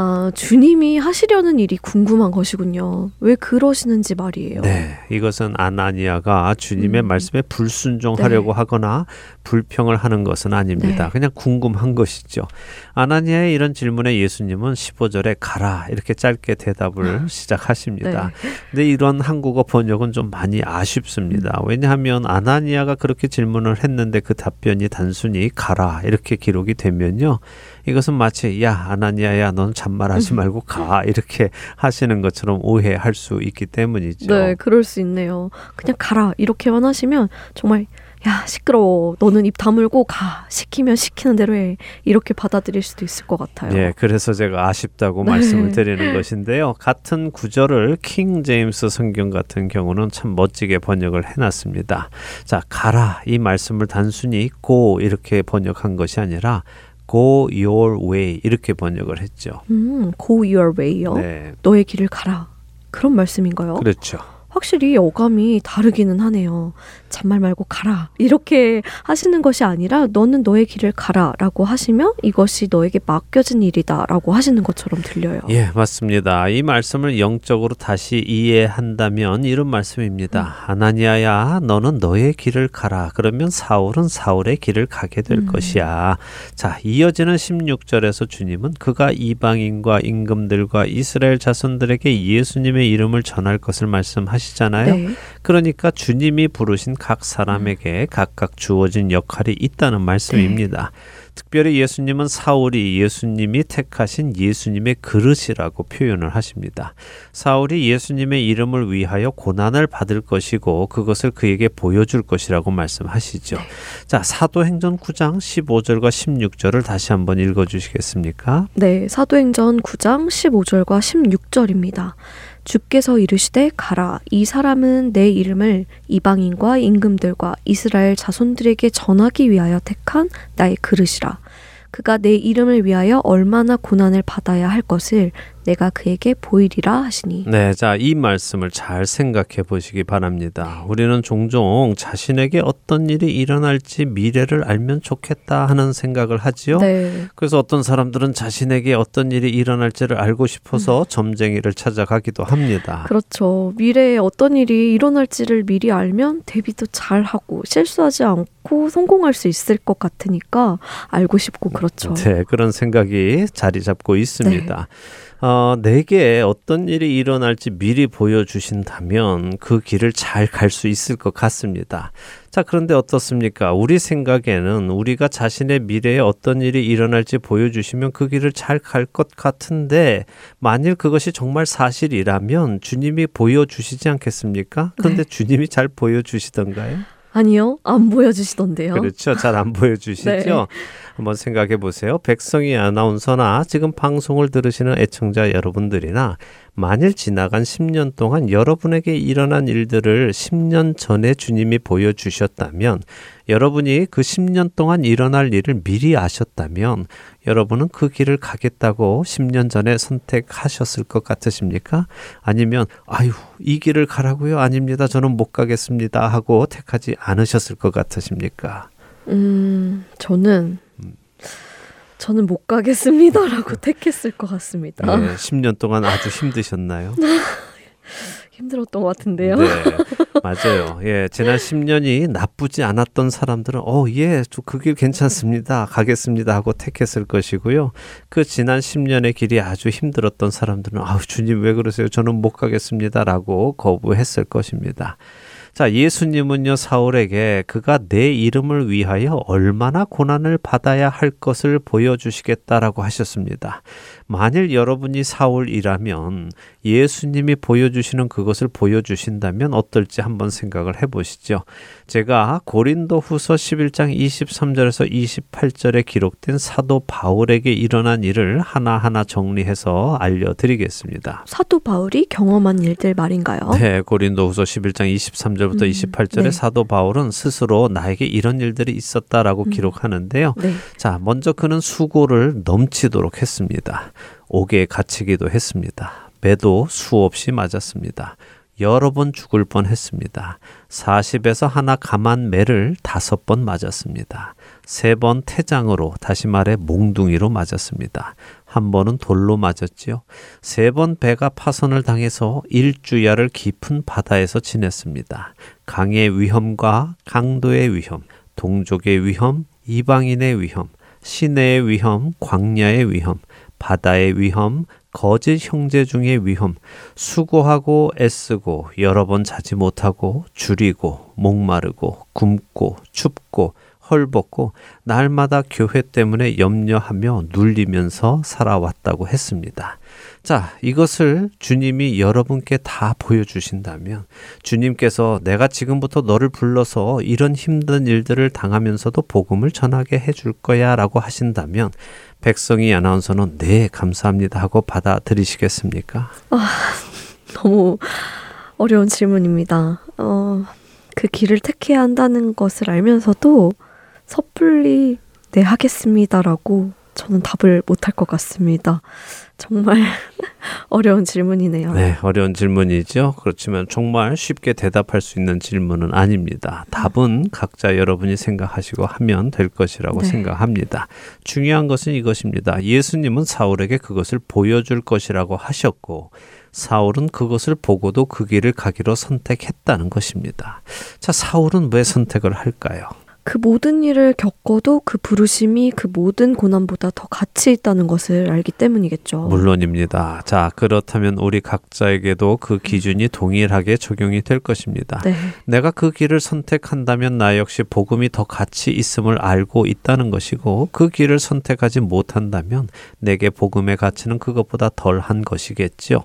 아, 주님이 하시려는 일이 궁금한 것이군요. 왜 그러시는지 말이에요. 네, 이것은 아나니아가 주님의 음. 말씀에 불순종하려고 네. 하거나 불평을 하는 것은 아닙니다. 네. 그냥 궁금한 것이죠. 아나니아의 이런 질문에 예수님은 15절에 가라 이렇게 짧게 대답을 시작하십니다. 네. 근데 이런 한국어 번역은 좀 많이 아쉽습니다. 왜냐하면 아나니아가 그렇게 질문을 했는데 그 답변이 단순히 가라 이렇게 기록이 되면요. 이것은 마치 야 아나니아야 넌 잔말하지 말고 가 이렇게 하시는 것처럼 오해할 수 있기 때문이죠. 네, 그럴 수 있네요. 그냥 가라 이렇게만 하시면 정말 야 시끄러워 너는 입 다물고 가 시키면 시키는 대로 해 이렇게 받아들일 수도 있을 것 같아요. 예, 그래서 제가 아쉽다고 네. 말씀을 드리는 것인데요. 같은 구절을 킹 제임스 성경 같은 경우는 참 멋지게 번역을 해놨습니다. 자, 가라 이 말씀을 단순히 go 이렇게 번역한 것이 아니라 go your way 이렇게 번역을 했죠. 음, go your way요. 네, 너의 길을 가라. 그런 말씀인가요? 그렇죠. 확실히 어감이 다르기는 하네요. 잔말 말고 가라. 이렇게 하시는 것이 아니라 너는 너의 길을 가라 라고 하시며 이것이 너에게 맡겨진 일이다 라고 하시는 것처럼 들려요. 예, 맞습니다. 이 말씀을 영적으로 다시 이해한다면 이런 말씀입니다. 음. 아나니아야, 너는 너의 길을 가라. 그러면 사울은 사울의 길을 가게 될 음. 것이야. 자, 이어지는 16절에서 주님은 그가 이방인과 임금들과 이스라엘 자손들에게 예수님의 이름을 전할 것을 말씀하시잖아요. 네. 그러니까 주님이 부르신 각 사람에게 각각 주어진 역할이 있다는 말씀입니다. 특별히 예수님은 사울이 예수님이 택하신 예수님의 그릇이라고 표현을 하십니다. 사울이 예수님의 이름을 위하여 고난을 받을 것이고 그것을 그에게 보여줄 것이라고 말씀하시죠. 자, 사도행전 9장 15절과 16절을 다시 한번 읽어 주시겠습니까? 네, 사도행전 9장 15절과 16절입니다. 주께서 이르시되 가라 이 사람은 내 이름을 이방인과 임금들과 이스라엘 자손들에게 전하기 위하여 택한 나의 그릇이라. 그가 내 이름을 위하여 얼마나 고난을 받아야 할 것을 내가 그에게 보이리라 하시니 네, 자, 이 말씀을 잘 생각해 보시기 바랍니다. 우리는 종종 자신에게 어떤 일이 일어날지 미래를 알면 좋겠다 하는 생각을 하지요. 네. 그래서 어떤 사람들은 자신에게 어떤 일이 일어날지를 알고 싶어서 점쟁이를 찾아가기도 합니다. 그렇죠. 미래에 어떤 일이 일어날지를 미리 알면 대비도 잘 하고 실수하지 않고 성공할 수 있을 것 같으니까 알고 싶고 그렇죠. 네, 그런 생각이 자리 잡고 있습니다. 어, 내게 어떤 일이 일어날지 미리 보여주신다면 그 길을 잘 갈 수 있을 것 같습니다. 자, 그런데 어떻습니까? 우리 생각에는 우리가 자신의 미래에 어떤 일이 일어날지 보여주시면 그 길을 잘 갈 것 같은데, 만일 그것이 정말 사실이라면 주님이 보여주시지 않겠습니까? 그런데 주님이 잘 보여주시던가요? 아니요, 안 보여주시던데요. 그렇죠. 잘 안 보여주시죠. 네. 한번 생각해 보세요. 백성이 아나운서나 지금 방송을 들으시는 애청자 여러분들이나 만일 지나간 10년 동안 여러분에게 일어난 일들을 10년 전에 주님이 보여주셨다면 여러분이 그 10년 동안 일어날 일을 미리 아셨다면 여러분은 그 길을 가겠다고 10년 전에 선택하셨을 것 같으십니까? 아니면 아유 이 길을 가라고요? 아닙니다. 저는 못 가겠습니다 하고 택하지 않으셨을 것 같으십니까? 음, 저는 저는 못 가겠습니다라고 택했을 것 같습니다. 네, 10년 동안 아주 힘드셨나요? 힘들었던 것 같은데요. 네, 맞아요. 예, 지난 10년이 나쁘지 않았던 사람들은 어, 예, 그 길 괜찮습니다. 가겠습니다 하고 택했을 것이고요. 그 지난 10년의 길이 아주 힘들었던 사람들은 아우 주님 왜 그러세요? 저는 못 가겠습니다라고 거부했을 것입니다. 자, 예수님은요, 사울에게 그가 내 이름을 위하여 얼마나 고난을 받아야 할 것을 보여주시겠다라고 하셨습니다. 만일 여러분이 사울이라면 예수님이 보여주시는 그것을 보여주신다면 어떨지 한번 생각을 해보시죠. 제가 고린도 후서 11장 23절에서 28절에 기록된 사도 바울에게 일어난 일을 하나하나 정리해서 알려드리겠습니다. 사도 바울이 경험한 일들 말인가요? 네, 고린도 후서 11장 23절부터 음, 28절에 네. 사도 바울은 스스로 나에게 이런 일들이 있었다라고 음. 기록하는데요. 네. 자, 먼저 그는 수고를 넘치도록 했습니다. 옥에 갇히기도 했습니다. 매도 수없이 맞았습니다. 여러 번 죽을 뻔 했습니다. 40에서 하나 감한 매를 다섯 번 맞았습니다. 세 번 태장으로, 다시 말해 몽둥이로 맞았습니다. 한 번은 돌로 맞았지요. 세 번 배가 파선을 당해서 일주야를 깊은 바다에서 지냈습니다. 강의 위험과 강도의 위험, 동족의 위험, 이방인의 위험, 시내의 위험, 광야의 위험, 바다의 위험, 거짓 형제 중의 위험, 수고하고 애쓰고 여러 번 자지 못하고 줄이고 목마르고 굶고 춥고 헐벗고 날마다 교회 때문에 염려하며 눌리면서 살아왔다고 했습니다. 자, 이것을 주님이 여러분께 다 보여주신다면 주님께서 내가 지금부터 너를 불러서 이런 힘든 일들을 당하면서도 복음을 전하게 해줄 거야 라고 하신다면 백성이 아나운서는 네, 감사합니다 하고 받아들이시겠습니까? 너무 어려운 질문입니다. 어, 그 길을 택해야 한다는 것을 알면서도 섣불리 네 하겠습니다라고 저는 답을 못할 것 같습니다. 정말 어려운 질문이네요. 네, 어려운 질문이죠. 그렇지만 정말 쉽게 대답할 수 있는 질문은 아닙니다. 답은 각자 여러분이 생각하시고 하면 될 것이라고 네. 생각합니다. 중요한 것은 이것입니다. 예수님은 사울에게 그것을 보여줄 것이라고 하셨고, 사울은 그것을 보고도 그 길을 가기로 선택했다는 것입니다. 자, 사울은 왜 선택을 할까요? 그 모든 일을 겪어도 그 부르심이 그 모든 고난보다 더 가치 있다는 것을 알기 때문이겠죠. 물론입니다. 자, 그렇다면 우리 각자에게도 그 기준이 동일하게 적용이 될 것입니다. 네. 내가 그 길을 선택한다면 나 역시 복음이 더 가치 있음을 알고 있다는 것이고 그 길을 선택하지 못한다면 내게 복음의 가치는 그것보다 덜한 것이겠지요.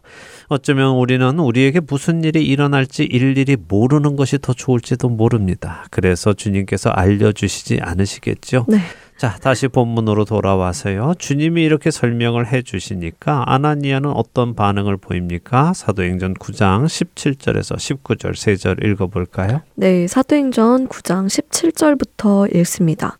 어쩌면 우리는 우리에게 무슨 일이 일어날지 일일이 모르는 것이 더 좋을지도 모릅니다. 그래서 주님께서 알 려주시지 않으시겠죠. 네. 자, 다시 본문으로 돌아와서요. 주님이 이렇게 설명을 해 주시니까 아나니아는 어떤 반응을 보입니까? 사도행전 9장 17절에서 19절 세 절 읽어 볼까요? 네, 사도행전 9장 17절부터 읽습니다.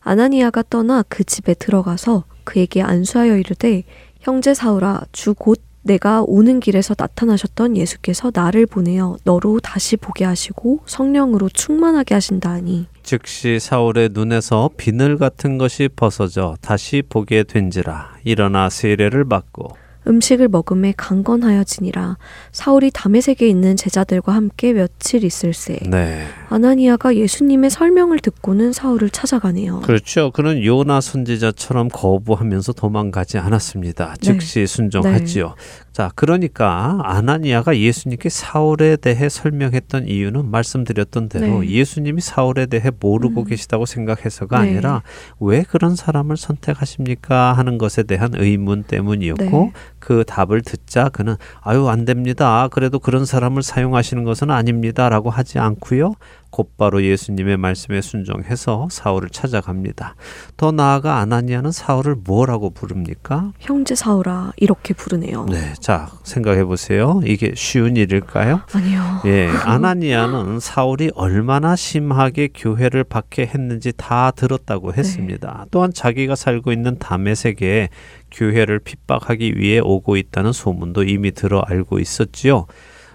아나니아가 떠나 그 집에 들어가서 그에게 안수하여 이르되 형제 사울아 주 곧 내가 오는 길에서 나타나셨던 예수께서 나를 보내어 너로 다시 보게 하시고 성령으로 충만하게 하신다 하니 즉시 사울의 눈에서 비늘 같은 것이 벗어져 다시 보게 된지라. 일어나 세례를 받고 음식을 먹음에 강건하여지니라 사울이 다메섹에 있는 제자들과 함께 며칠 있을새 네. 아나니아가 예수님의 설명을 듣고는 사울을 찾아가네요. 그렇죠. 그는 요나 선지자처럼 거부하면서 도망가지 않았습니다. 즉시 순종하지요. 자, 그러니까 아나니아가 예수님께 사울에 대해 설명했던 이유는 말씀드렸던 대로 네. 예수님이 사울에 대해 모르고 음. 계시다고 생각해서가 네. 아니라 왜 그런 사람을 선택하십니까 하는 것에 대한 의문 때문이었고 네. 그 답을 듣자 그는 아유 안 됩니다. 그래도 그런 사람을 사용하시는 것은 아닙니다라고 하지 않고요. 곧바로 예수님의 말씀에 순종해서 사울을 찾아갑니다. 더 나아가 아나니아는 사울을 뭐라고 부릅니까? 형제 사울아 이렇게 부르네요. 네, 자 생각해 보세요. 이게 쉬운 일일까요? 아니요. 예, 아나니아는 사울이 얼마나 심하게 교회를 박해했는지 다 들었다고 했습니다. 또한 자기가 살고 있는 다메섹에 교회를 핍박하기 위해 오고 있다는 소문도 이미 들어 알고 있었지요.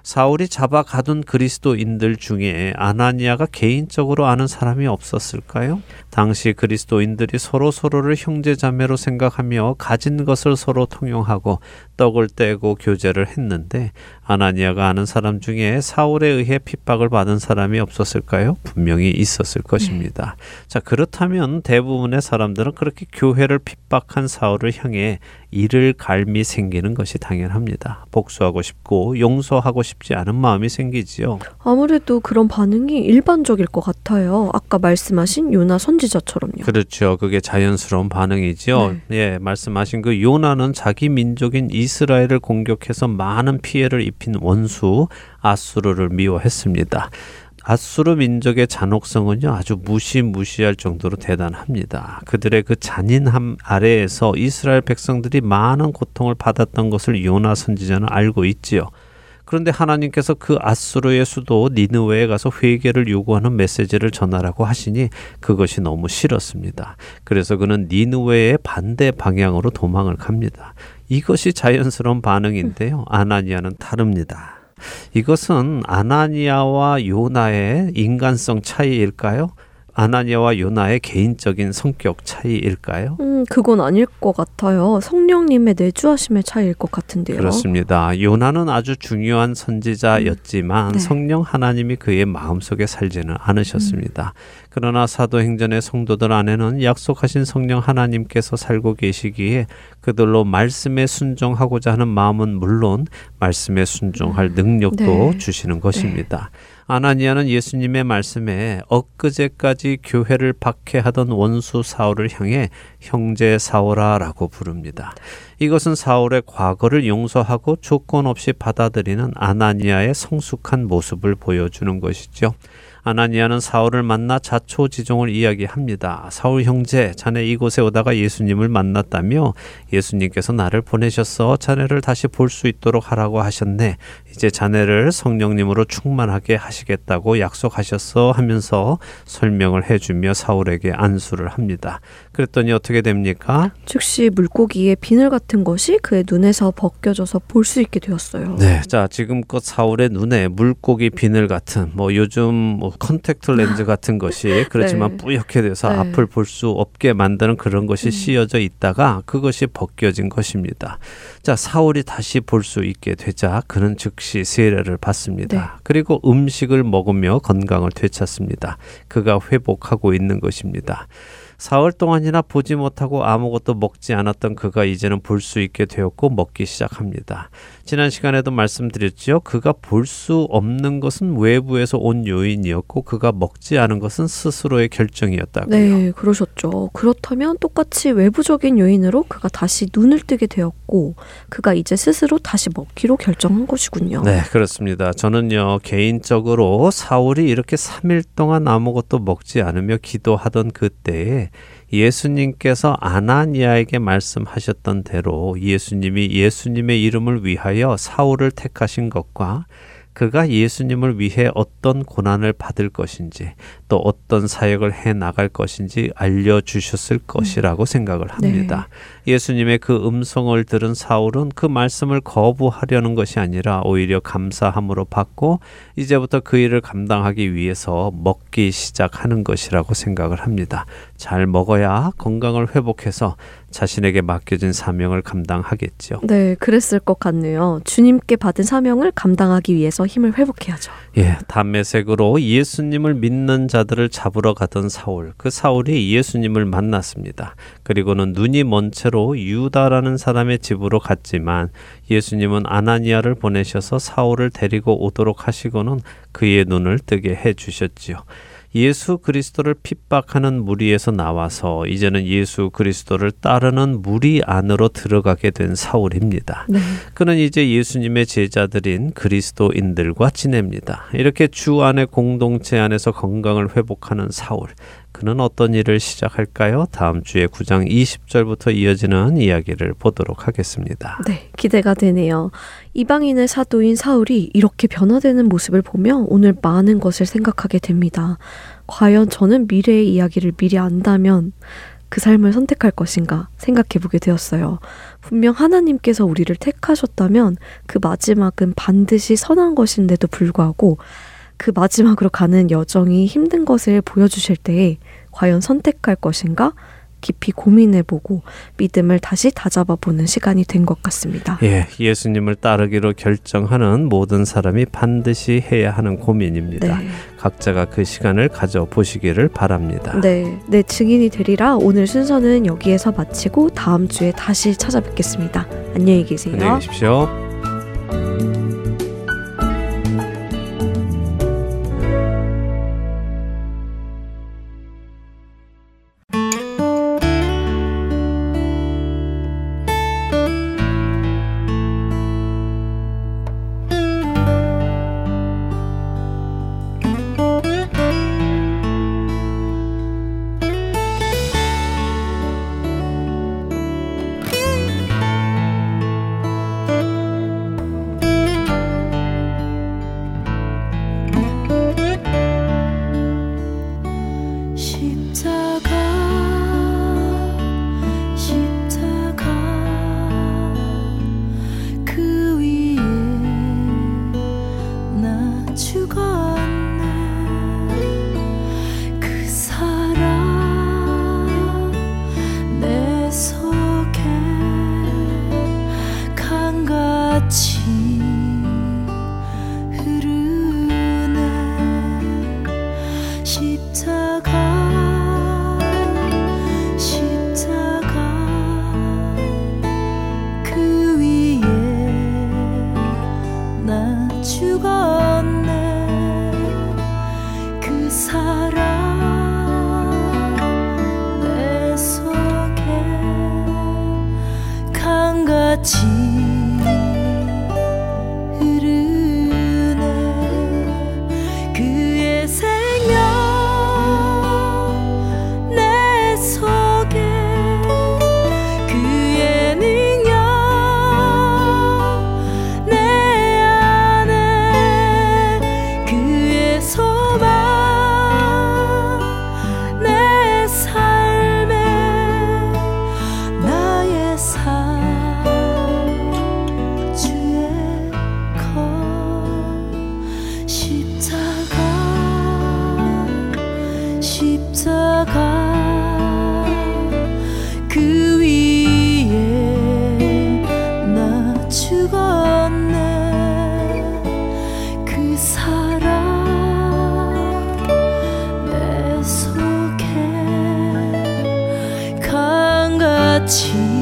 사울이 잡아 가둔 그리스도인들 중에 아나니아가 개인적으로 아는 사람이 없었을까요? 당시 그리스도인들이 서로 서로를 형제자매로 생각하며 가진 것을 서로 통용하고 떡을 떼고 교제를 했는데 아나니아가 아는 사람 중에 사울에 의해 핍박을 받은 사람이 없었을까요? 분명히 있었을 것입니다. 자, 그렇다면 대부분의 사람들은 그렇게 교회를 핍박한 사울을 향해 이를 갈미 생기는 것이 당연합니다. 복수하고 싶고 용서하고 싶지 않은 마음이 생기지요. 아무래도 그런 반응이 일반적일 것 같아요. 아까 말씀하신 요나 선지자처럼요. 그렇죠. 그게 자연스러운 반응이죠. 예, 말씀하신 그 요나는 자기 민족인 이 스라엘을 공격해서 많은 피해를 입힌 원수 아수르를 미워했습니다. 아수르 민족의 잔혹성은요 아주 무시무시할 정도로 대단합니다. 그들의 그 잔인함 아래에서 이스라엘 백성들이 많은 고통을 받았던 것을 요나 선지자는 알고 있지요. 그런데 하나님께서 그 아수르의 수도 니느웨에 가서 회개를 요구하는 메시지를 전하라고 하시니 그것이 너무 싫었습니다. 그래서 그는 니느웨의 반대 방향으로 도망을 갑니다. 이것이 자연스러운 반응인데요. 아나니아는 다릅니다. 이것은 아나니아와 요나의 인간성 차이일까요? 아나니아와 요나의 개인적인 성격 차이일까요? 음, 그건 아닐 것 같아요. 성령님의 내주하심의 차이일 것 같은데요. 그렇습니다. 요나는 아주 중요한 선지자였지만 네. 성령 하나님이 그의 마음속에 살지는 않으셨습니다. 그러나 사도행전의 성도들 안에는 약속하신 성령 하나님께서 살고 계시기에 그들로 말씀에 순종하고자 하는 마음은 물론 말씀에 순종할 능력도 네. 주시는 것입니다. 아나니아는 예수님의 말씀에 엊그제까지 교회를 박해하던 원수 사울을 향해 형제 사울아라고 부릅니다. 이것은 사울의 과거를 용서하고 조건 없이 받아들이는 아나니아의 성숙한 모습을 보여주는 것이죠. 아나니아는 사울을 만나 자초지종을 이야기합니다. 사울 형제, 자네 이곳에 오다가 예수님을 만났다며 예수님께서 나를 보내셔서 자네를 다시 볼 수 있도록 하라고 하셨네. 이제 자네를 성령님으로 충만하게 하시겠다고 약속하셨어 하면서 설명을 해주며 사울에게 안수를 합니다. 그랬더니 어떻게 됩니까? 즉시 물고기의 비늘 같은 것이 그의 눈에서 벗겨져서 볼 수 있게 되었어요. 네, 자 지금껏 사울의 눈에 물고기 비늘 같은 뭐 요즘 뭐 컨택트 렌즈 같은 것이 그렇지만 네. 뿌옇게 돼서 네. 앞을 볼 수 없게 만드는 그런 것이 음. 씌어져 있다가 그것이 벗겨진 것입니다. 자 사울이 다시 볼 수 있게 되자 그는 즉시 세례를 받습니다. 네. 그리고 음식을 먹으며 건강을 되찾습니다. 그가 회복하고 있는 것입니다. 사흘 동안이나 보지 못하고 아무것도 먹지 않았던 그가 이제는 볼 수 있게 되었고 먹기 시작합니다. 지난 시간에도 말씀드렸지요. 그가 볼 수 없는 것은 외부에서 온 요인이었고 그가 먹지 않은 것은 스스로의 결정이었다고요. 네, 그러셨죠. 그렇다면 똑같이 외부적인 요인으로 그가 다시 눈을 뜨게 되었고, 그가 이제 스스로 다시 먹기로 결정한 것이군요. 네, 그렇습니다. 저는요, 개인적으로 사울이 이렇게 3일 동안 아무것도 먹지 않으며 기도하던 그때에 예수님께서 아나니아에게 말씀하셨던 대로 예수님이 예수님의 이름을 위하여 사울을 택하신 것과 그가 예수님을 위해 어떤 고난을 받을 것인지 또 어떤 사역을 해 나갈 것인지 알려주셨을 것이라고 생각을 합니다. 예수님의 그 음성을 들은 사울은 그 말씀을 거부하려는 것이 아니라 오히려 감사함으로 받고 이제부터 그 일을 감당하기 위해서 먹기 시작하는 것이라고 생각을 합니다. 잘 먹어야 건강을 회복해서 자신에게 맡겨진 사명을 감당하겠죠. 네, 그랬을 것 같네요. 주님께 받은 사명을 감당하기 위해서 힘을 회복해야죠. 예, 담메색으로 예수님을 믿는 자 들을 잡으러 가던 사울. 그 사울이 예수님을 만났습니다. 그리고는 눈이 먼 채로 유다라는 사람의 집으로 갔지만 예수님은 아나니아를 보내셔서 사울을 데리고 오도록 하시고는 그의 눈을 뜨게 해 주셨지요. 예수 그리스도를 핍박하는 무리에서 나와서 이제는 예수 그리스도를 따르는 무리 안으로 들어가게 된 사울입니다. 네. 그는 이제 예수님의 제자들인 그리스도인들과 지냅니다. 이렇게 주 안의 공동체 안에서 건강을 회복하는 사울. 그는 어떤 일을 시작할까요? 다음 주에 9장 20절부터 이어지는 이야기를 보도록 하겠습니다. 네, 기대가 되네요. 이방인의 사도인 사울이 이렇게 변화되는 모습을 보며 오늘 많은 것을 생각하게 됩니다. 과연 저는 미래의 이야기를 미리 안다면 그 삶을 선택할 것인가 생각해 보게 되었어요. 분명 하나님께서 우리를 택하셨다면 그 마지막은 반드시 선한 것인데도 불구하고 그 마지막으로 가는 여정이 힘든 것을 보여주실 때에 과연 선택할 것인가 깊이 고민해보고 믿음을 다시 다잡아보는 시간이 된 것 같습니다. 예, 예수님을 따르기로 결정하는 모든 사람이 반드시 해야 하는 고민입니다. 네. 각자가 그 시간을 가져보시기를 바랍니다. 네, 내 증인이 되리라 오늘 순서는 여기에서 마치고 다음 주에 다시 찾아뵙겠습니다. 안녕히 계세요. 안녕히 계십시오. 십 강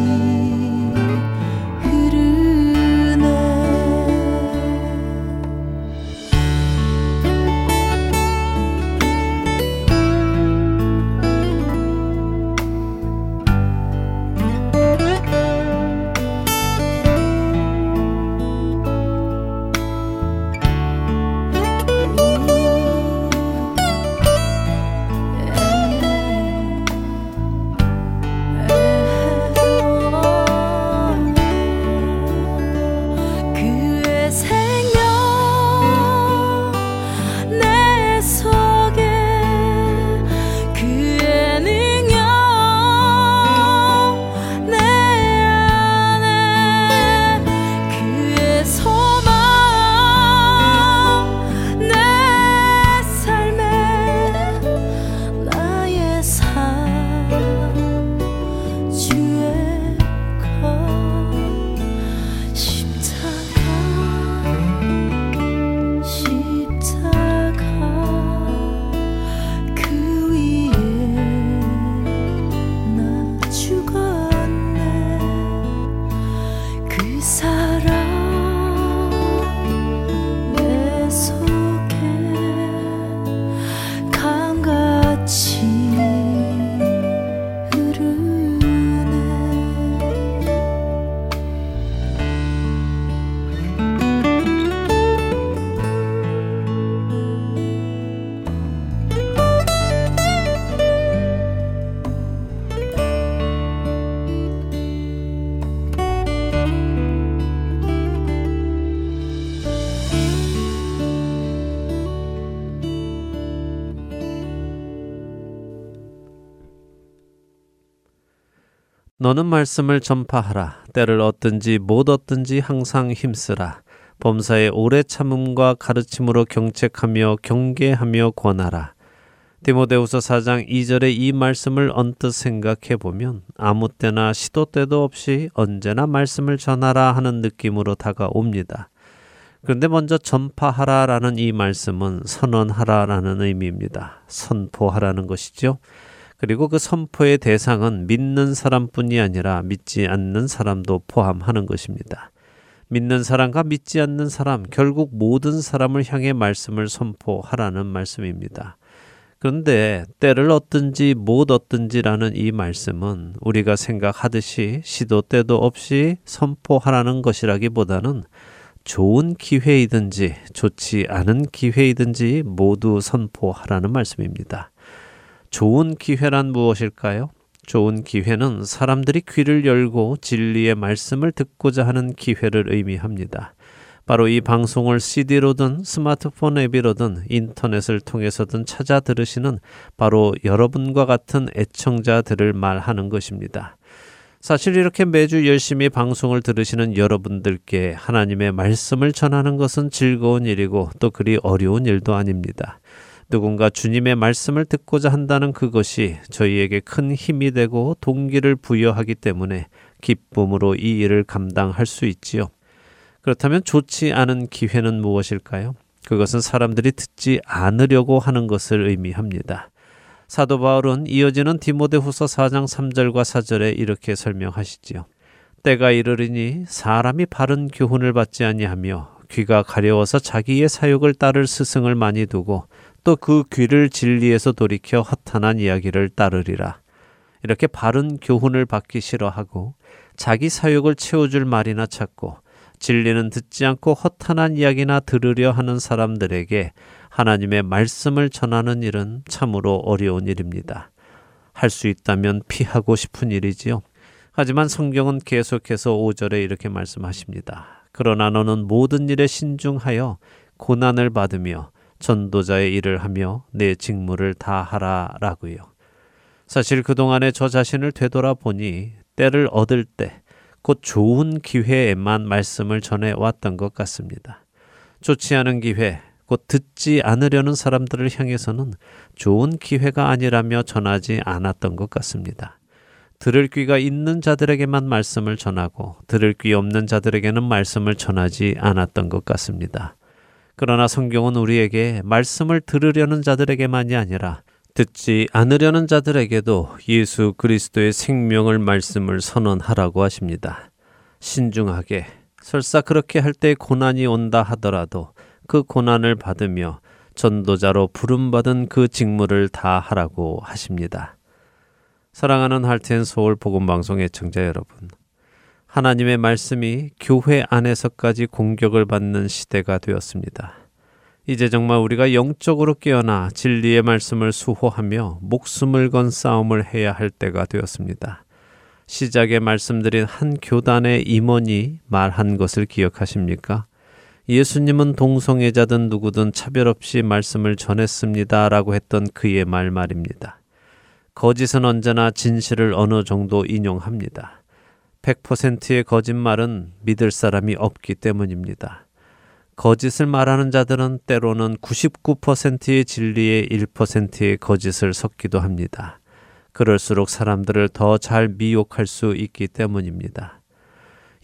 너는 말씀을 전파하라. 때를 얻든지 못 얻든지 항상 힘쓰라. 범사의 오래 참음과 가르침으로 경책하며 경계하며 권하라. 디모데후서 4장 2절의 이 말씀을 언뜻 생각해 보면 아무 때나 시도 때도 없이 언제나 말씀을 전하라 하는 느낌으로 다가옵니다. 그런데 먼저 전파하라라는 이 말씀은 선언하라라는 의미입니다. 선포하라는 것이죠. 그리고 그 선포의 대상은 믿는 사람뿐이 아니라 믿지 않는 사람도 포함하는 것입니다. 믿는 사람과 믿지 않는 사람, 결국 모든 사람을 향해 말씀을 선포하라는 말씀입니다. 그런데 때를 얻든지 못 얻든지라는 이 말씀은 우리가 생각하듯이 시도 때도 없이 선포하라는 것이라기보다는 좋은 기회이든지 좋지 않은 기회이든지 모두 선포하라는 말씀입니다. 좋은 기회란 무엇일까요? 좋은 기회는 사람들이 귀를 열고 진리의 말씀을 듣고자 하는 기회를 의미합니다. 바로 이 방송을 CD로든 스마트폰 앱이로든 인터넷을 통해서든 찾아 들으시는 바로 여러분과 같은 애청자들을 말하는 것입니다. 사실 이렇게 매주 열심히 방송을 들으시는 여러분들께 하나님의 말씀을 전하는 것은 즐거운 일이고 또 그리 어려운 일도 아닙니다. 누군가 주님의 말씀을 듣고자 한다는 그것이 저희에게 큰 힘이 되고 동기를 부여하기 때문에 기쁨으로 이 일을 감당할 수 있지요. 그렇다면 좋지 않은 기회는 무엇일까요? 그것은 사람들이 듣지 않으려고 하는 것을 의미합니다. 사도 바울은 이어지는 디모데후서 4장 3절과 4절에 이렇게 설명하시지요. 때가 이르리니 사람이 바른 교훈을 받지 아니하며 귀가 가려워서 자기의 사욕을 따를 스승을 많이 두고 또 그 귀를 진리에서 돌이켜 허탄한 이야기를 따르리라. 이렇게 바른 교훈을 받기 싫어하고 자기 사욕을 채워줄 말이나 찾고 진리는 듣지 않고 허탄한 이야기나 들으려 하는 사람들에게 하나님의 말씀을 전하는 일은 참으로 어려운 일입니다. 할 수 있다면 피하고 싶은 일이지요. 하지만 성경은 계속해서 5절에 이렇게 말씀하십니다. 그러나 너는 모든 일에 신중하여 고난을 받으며 전도자의 일을 하며 내 직무를 다 하라 라고요. 사실 그동안에 저 자신을 되돌아보니 때를 얻을 때, 곧 좋은 기회에만 말씀을 전해 왔던 것 같습니다. 좋지 않은 기회, 곧 듣지 않으려는 사람들을 향해서는 좋은 기회가 아니라며 전하지 않았던 것 같습니다. 들을 귀가 있는 자들에게만 말씀을 전하고 들을 귀 없는 자들에게는 말씀을 전하지 않았던 것 같습니다. 그러나 성경은 우리에게 말씀을 들으려는 자들에게만이 아니라 듣지 않으려는 자들에게도 예수 그리스도의 생명을 말씀을 선언하라고 하십니다. 신중하게 설사 그렇게 할 때 고난이 온다 하더라도 그 고난을 받으며 전도자로 부름받은 그 직무를 다 하라고 하십니다. 사랑하는 할텐 서울 복음 방송 애청자 여러분. 하나님의 말씀이 교회 안에서까지 공격을 받는 시대가 되었습니다. 이제 정말 우리가 영적으로 깨어나 진리의 말씀을 수호하며 목숨을 건 싸움을 해야 할 때가 되었습니다. 시작에 말씀드린 한 교단의 임원이 말한 것을 기억하십니까? 예수님은 동성애자든 누구든 차별 없이 말씀을 전했습니다. 라고 했던 그의 말 말입니다. 거짓은 언제나 진실을 어느 정도 인용합니다. 100%의 거짓말은 믿을 사람이 없기 때문입니다. 거짓을 말하는 자들은 때로는 99%의 진리에 1%의 거짓을 섞기도 합니다. 그럴수록 사람들을 더 잘 미혹할 수 있기 때문입니다.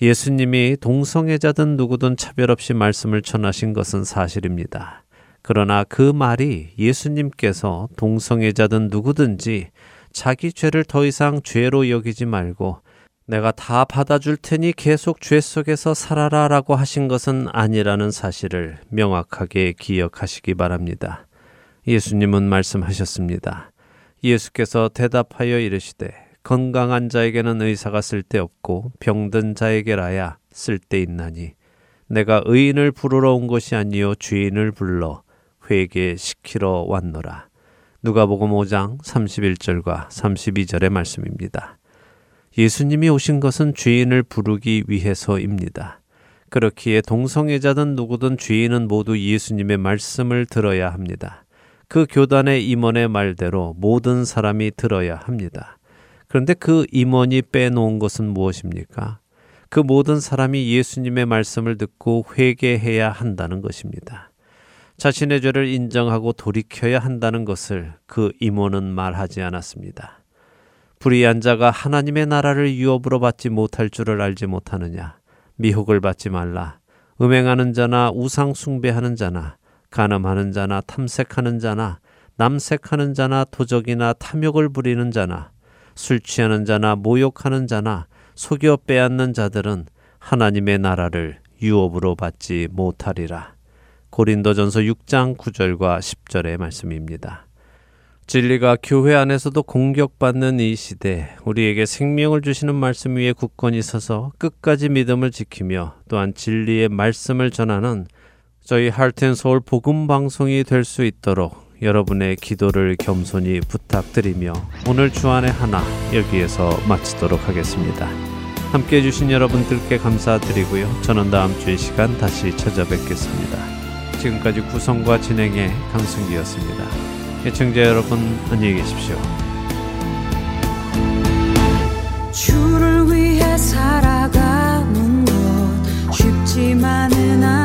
예수님이 동성애자든 누구든 차별 없이 말씀을 전하신 것은 사실입니다. 그러나 그 말이 예수님께서 동성애자든 누구든지 자기 죄를 더 이상 죄로 여기지 말고 내가 다 받아줄 테니 계속 죄 속에서 살아라 라고 하신 것은 아니라는 사실을 명확하게 기억하시기 바랍니다. 예수님은 말씀하셨습니다. 예수께서 대답하여 이르시되 건강한 자에게는 의사가 쓸데없고 병든 자에게라야 쓸데있나니 내가 의인을 부르러 온 것이 아니요 죄인을 불러 회개시키러 왔노라. 누가복음 5장 31절과 32절의 말씀입니다. 예수님이 오신 것은 죄인을 부르기 위해서입니다. 그렇기에 동성애자든 누구든 죄인은 모두 예수님의 말씀을 들어야 합니다. 그 교단의 임원의 말대로 모든 사람이 들어야 합니다. 그런데 그 임원이 빼놓은 것은 무엇입니까? 그 모든 사람이 예수님의 말씀을 듣고 회개해야 한다는 것입니다. 자신의 죄를 인정하고 돌이켜야 한다는 것을 그 임원은 말하지 않았습니다. 불의한 자가 하나님의 나라를 유업으로 받지 못할 줄을 알지 못하느냐? 미혹을 받지 말라. 음행하는 자나 우상 숭배하는 자나 간음하는 자나 탐색하는 자나 남색하는 자나 도적이나 탐욕을 부리는 자나 술 취하는 자나 모욕하는 자나 속여 빼앗는 자들은 하나님의 나라를 유업으로 받지 못하리라. 고린도전서 6장 9절과 10절의 말씀입니다. 진리가 교회 안에서도 공격받는 이 시대, 우리에게 생명을 주시는 말씀 위에 굳건히 서서 끝까지 믿음을 지키며 또한 진리의 말씀을 전하는 저희 할텐서울 복음 방송이 될 수 있도록 여러분의 기도를 겸손히 부탁드리며 오늘 주안의 하나 여기에서 마치도록 하겠습니다. 함께 해주신 여러분들께 감사드리고요. 저는 다음 주이 시간 다시 찾아뵙겠습니다. 지금까지 구성과 진행의 강승기였습니다. 애청자 여러분 안녕히 계십시오. 주를 위해 살아가는 것 쉽지만은 않아